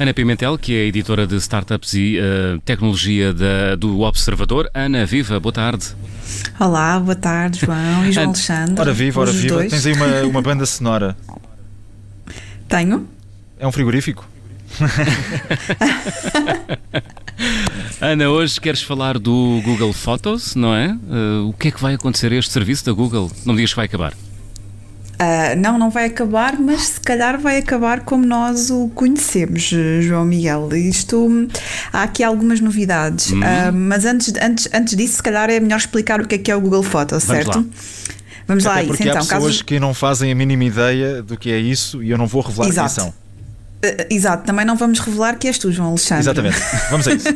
Ana Pimentel, que é editora de startups e uh, tecnologia da, do Observador. Ana, viva, boa tarde. Olá, boa tarde, João e João Alexandre. Ora viva, ora viva. Dois. Tens aí uma, uma banda sonora. Tenho. É um frigorífico? Ana, hoje queres falar do Google Photos, não é? Uh, o que é que vai acontecer a este serviço da Google? Não me digas que vai acabar. Uh, não, não vai acabar, mas se calhar vai acabar como nós o conhecemos, João Miguel. Isto há aqui algumas novidades, uhum. uh, mas antes, antes, antes disso, se calhar é melhor explicar o que é que é o Google Photos, certo? Vamos lá. Vamos Até lá, porque isso, há então. pessoas caso... que não fazem a mínima ideia do que é isso e eu não vou revelar Exato. quem são. Uh, exato, também não vamos revelar que és tu, João Alexandre. Exatamente, vamos a isso.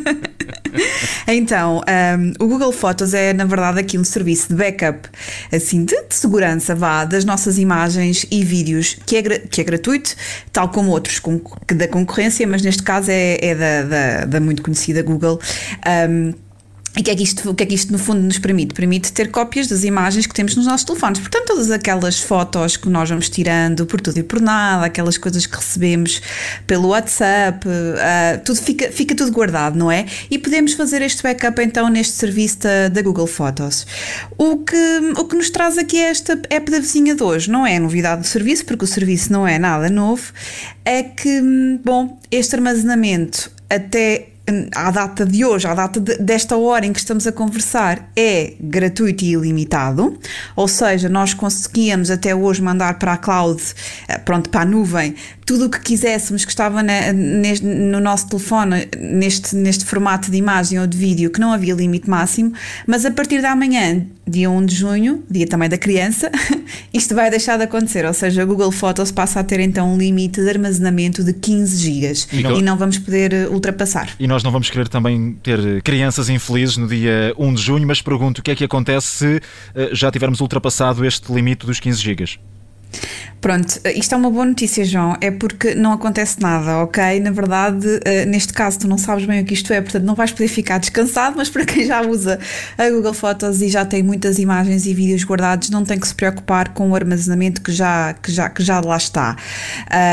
então, um, o Google Fotos é, na verdade, aqui um serviço de backup, assim, de, de segurança, vá, das nossas imagens e vídeos, que é, que é gratuito, tal como outros com, da concorrência, mas neste caso é, é da, da, da, muito conhecida Google. Um, e o que, é que isto, que é que isto no fundo nos permite? Permite ter cópias das imagens que temos nos nossos telefones. Portanto, todas aquelas fotos que nós vamos tirando por tudo e por nada, aquelas coisas que recebemos pelo WhatsApp, uh, tudo fica, fica tudo guardado, não é? E podemos fazer este backup então neste serviço da, da Google Fotos. O que, o que nos traz aqui é esta app da vizinha de hoje. Não é novidade do serviço, porque o serviço não é nada novo. É que, bom, este armazenamento até à data de hoje, à data de, desta hora em que estamos a conversar, é gratuito e ilimitado, ou seja, nós conseguíamos até hoje mandar para a cloud, eh, pronto, para a nuvem, tudo o que quiséssemos que estava na, neste, no nosso telefone, neste, neste formato de imagem ou de vídeo, que não havia limite máximo, mas a partir de amanhã, dia 1 de junho, dia também da criança, isto vai deixar de acontecer, ou seja, a Google Photos passa a ter então um limite de armazenamento de 15 GB e, não, e não vamos poder eh, ultrapassar. E nós não vamos querer também ter crianças infelizes no dia 1 de junho, mas pergunto o que é que acontece se eh, já tivermos ultrapassado este limite dos 15 GB? Pronto, isto é uma boa notícia, João, é porque não acontece nada, ok? Na verdade, uh, neste caso, tu não sabes bem o que isto é, portanto, não vais poder ficar descansado, mas para quem já usa a Google Fotos e já tem muitas imagens e vídeos guardados, não tem que se preocupar com o armazenamento que já, que já, que já lá está.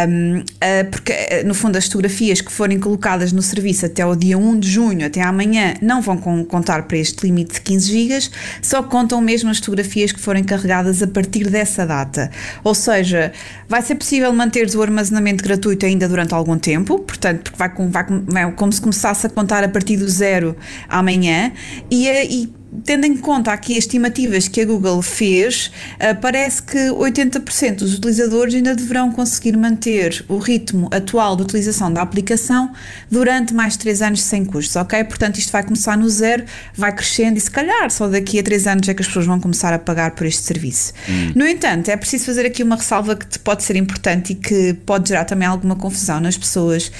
Um, uh, porque, no fundo, as fotografias que forem colocadas no serviço até o dia 1 de junho, até amanhã, não vão contar para este limite de 15 GB, só contam mesmo as fotografias que forem carregadas a partir dessa data. Ou seja, vai ser possível manter o armazenamento gratuito ainda durante algum tempo, portanto, porque vai, vai, vai como se começasse a contar a partir do zero amanhã, e, e tendo em conta aqui as estimativas que a Google fez, uh, parece que 80% dos utilizadores ainda deverão conseguir manter o ritmo atual de utilização da aplicação durante mais de 3 anos sem custos, ok? Portanto, isto vai começar no zero, vai crescendo e se calhar só daqui a 3 anos é que as pessoas vão começar a pagar por este serviço. Hum. No entanto, é preciso fazer aqui uma ressalva que pode ser importante e que pode gerar também alguma confusão nas pessoas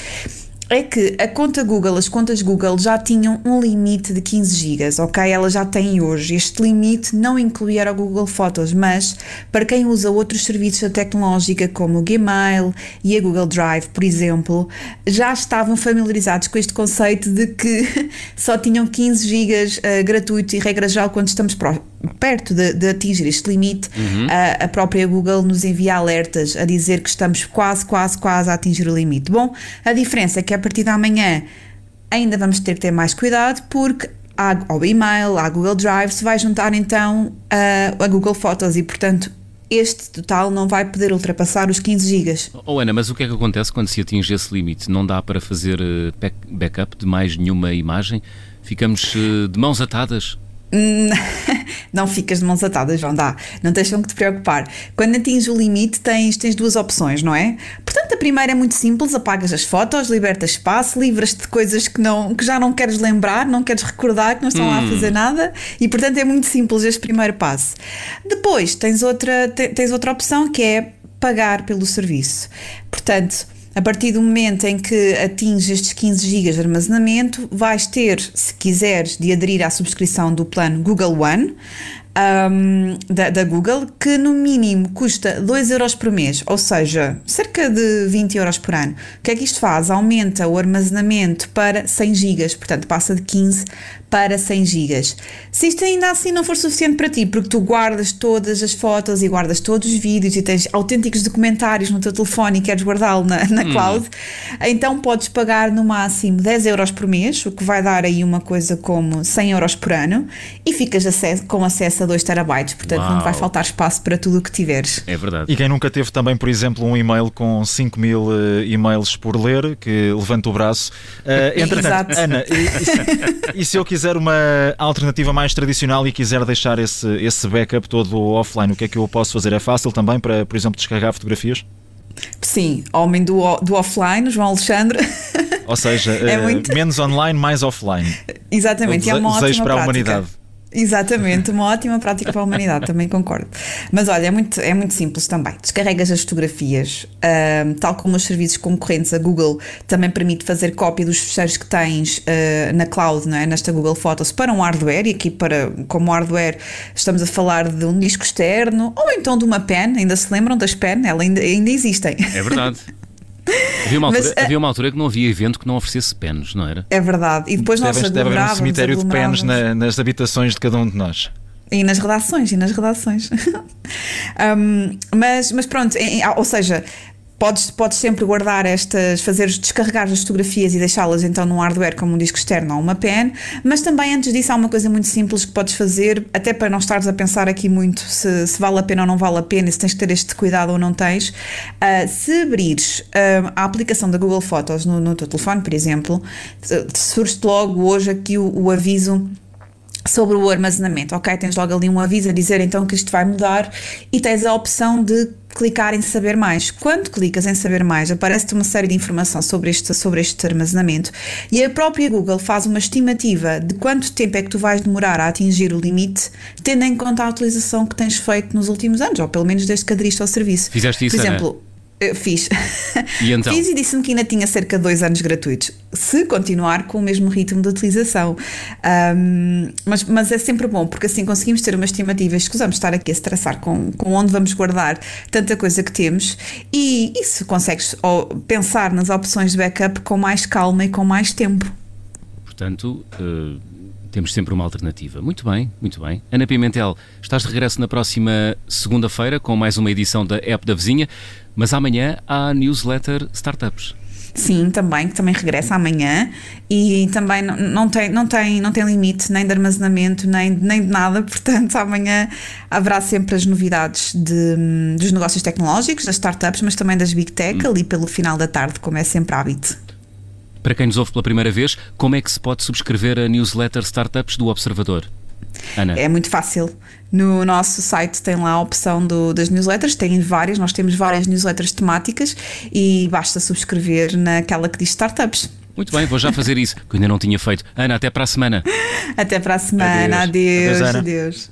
é que a conta Google, as contas Google já tinham um limite de 15 GB, ok? Elas já têm hoje. Este limite não incluía o Google Fotos, mas para quem usa outros serviços da tecnológica como o Gmail e a Google Drive, por exemplo, já estavam familiarizados com este conceito de que só tinham 15 GB uh, gratuito e regra geral quando estamos perto de, de, atingir este limite, uhum. a, a, própria Google nos envia alertas a dizer que estamos quase, quase, quase a atingir o limite. Bom, a diferença é que a partir de amanhã ainda vamos ter que ter mais cuidado porque ao e-mail, à Google Drive, se vai juntar então a, a Google Fotos e, portanto, este total não vai poder ultrapassar os 15 GB. Oh Ana, mas o que é que acontece quando se atinge esse limite? Não dá para fazer eh, backup de mais nenhuma imagem? Ficamos eh, de mãos atadas? não ficas de mãos atadas, João, dá. Não tens que te preocupar. Quando atinges o limite, tens, tens duas opções, não é? Portanto, a primeira é muito simples: apagas as fotos, libertas espaço, livras-te de coisas que, não, que já não queres lembrar, não queres recordar, que não estão hum. lá a hum. fazer nada, e portanto é muito simples este primeiro passo. Depois tens outra, tens outra opção que é pagar pelo serviço. Portanto a partir do momento em que atinges estes 15 GB de armazenamento, vais ter, se quiseres, de aderir à subscrição do plano Google One. Um, da, da, Google que no mínimo custa 2 euros por mês, ou seja, cerca de 20 euros por ano. O que é que isto faz? Aumenta o armazenamento para 100 gigas, portanto passa de 15 para 100 gigas. Se isto ainda assim não for suficiente para ti, porque tu guardas todas as fotos e guardas todos os vídeos e tens autênticos documentários no teu telefone e queres guardá-lo na, na hum. cloud, então podes pagar no máximo 10 euros por mês, o que vai dar aí uma coisa como 100 euros por ano e ficas acesso, com acesso a 2 terabytes, portanto Uau. não vai faltar espaço para tudo o que tiveres. É verdade. E quem nunca teve também, por exemplo, um e-mail com 5 mil uh, e-mails por ler, que levanta o braço. Uh, entretanto, Ana, e, e, e se eu quiser uma alternativa mais tradicional e quiser deixar esse, esse backup todo offline, o que é que eu posso fazer? É fácil também para, por exemplo, descarregar fotografias? Sim, homem do, do offline, João Alexandre. Ou seja, é uh, muito... menos online, mais offline. Exatamente, é uma ótima para prática. a humanidade. Exatamente, uma ótima prática para a humanidade, também concordo. Mas olha, é muito, é muito simples também. Descarregas as fotografias, uh, tal como os serviços concorrentes, a Google também permite fazer cópia dos fecheiros que tens uh, na cloud, não é? nesta Google Photos, para um hardware, e aqui para, como hardware estamos a falar de um disco externo, ou então de uma pen, ainda se lembram das pen? Elas ainda, ainda existem. É verdade. Havia uma, altura, Mas, eh, havia uma altura que não havia evento que não oferecesse penos, não era? É verdade. E depois nós deve, deve haver um cemitério de penos na, nas habitações de cada um de nós. E nas redações, e nas redações. um, mas, mas pronto, ou seja, Podes, podes sempre guardar estas, fazer descarregar as fotografias e deixá-las então num hardware como um disco externo ou uma pen, mas também antes disso há uma coisa muito simples que podes fazer, até para não estares a pensar aqui muito se, se vale a pena ou não vale a pena, se tens que ter este cuidado ou não tens. Uh, se abrires uh, a aplicação da Google Fotos no, no teu telefone, por exemplo, surge logo hoje aqui o, o aviso sobre o armazenamento, ok? Tens logo ali um aviso a dizer então que isto vai mudar e tens a opção de clicar em saber mais. Quando clicas em saber mais, aparece-te uma série de informação sobre este, sobre este armazenamento e a própria Google faz uma estimativa de quanto tempo é que tu vais demorar a atingir o limite, tendo em conta a utilização que tens feito nos últimos anos, ou pelo menos desde que aderiste ao serviço. Fizeste isso, Por exemplo, eu fiz. E então? Fiz e disse-me que ainda tinha cerca de dois anos gratuitos, se continuar com o mesmo ritmo de utilização. Um, mas, mas é sempre bom, porque assim conseguimos ter uma estimativa, escusamos estar aqui a se traçar com, com onde vamos guardar tanta coisa que temos e isso consegues pensar nas opções de backup com mais calma e com mais tempo. Portanto. Uh temos sempre uma alternativa. Muito bem, muito bem. Ana Pimentel, estás de regresso na próxima segunda-feira com mais uma edição da App da Vizinha, mas amanhã há a newsletter Startups. Sim, também, que também regressa amanhã e também não, não, tem, não, tem, não tem limite nem de armazenamento, nem, nem de nada, portanto, amanhã haverá sempre as novidades de, dos negócios tecnológicos, das startups, mas também das Big Tech, hum. ali pelo final da tarde, como é sempre hábito. Para quem nos ouve pela primeira vez, como é que se pode subscrever a newsletter Startups do Observador? Ana. É muito fácil. No nosso site tem lá a opção do, das newsletters, tem várias, nós temos várias newsletters temáticas e basta subscrever naquela que diz startups. Muito bem, vou já fazer isso, que ainda não tinha feito. Ana, até para a semana. Até para a semana, adeus. Adeus. adeus.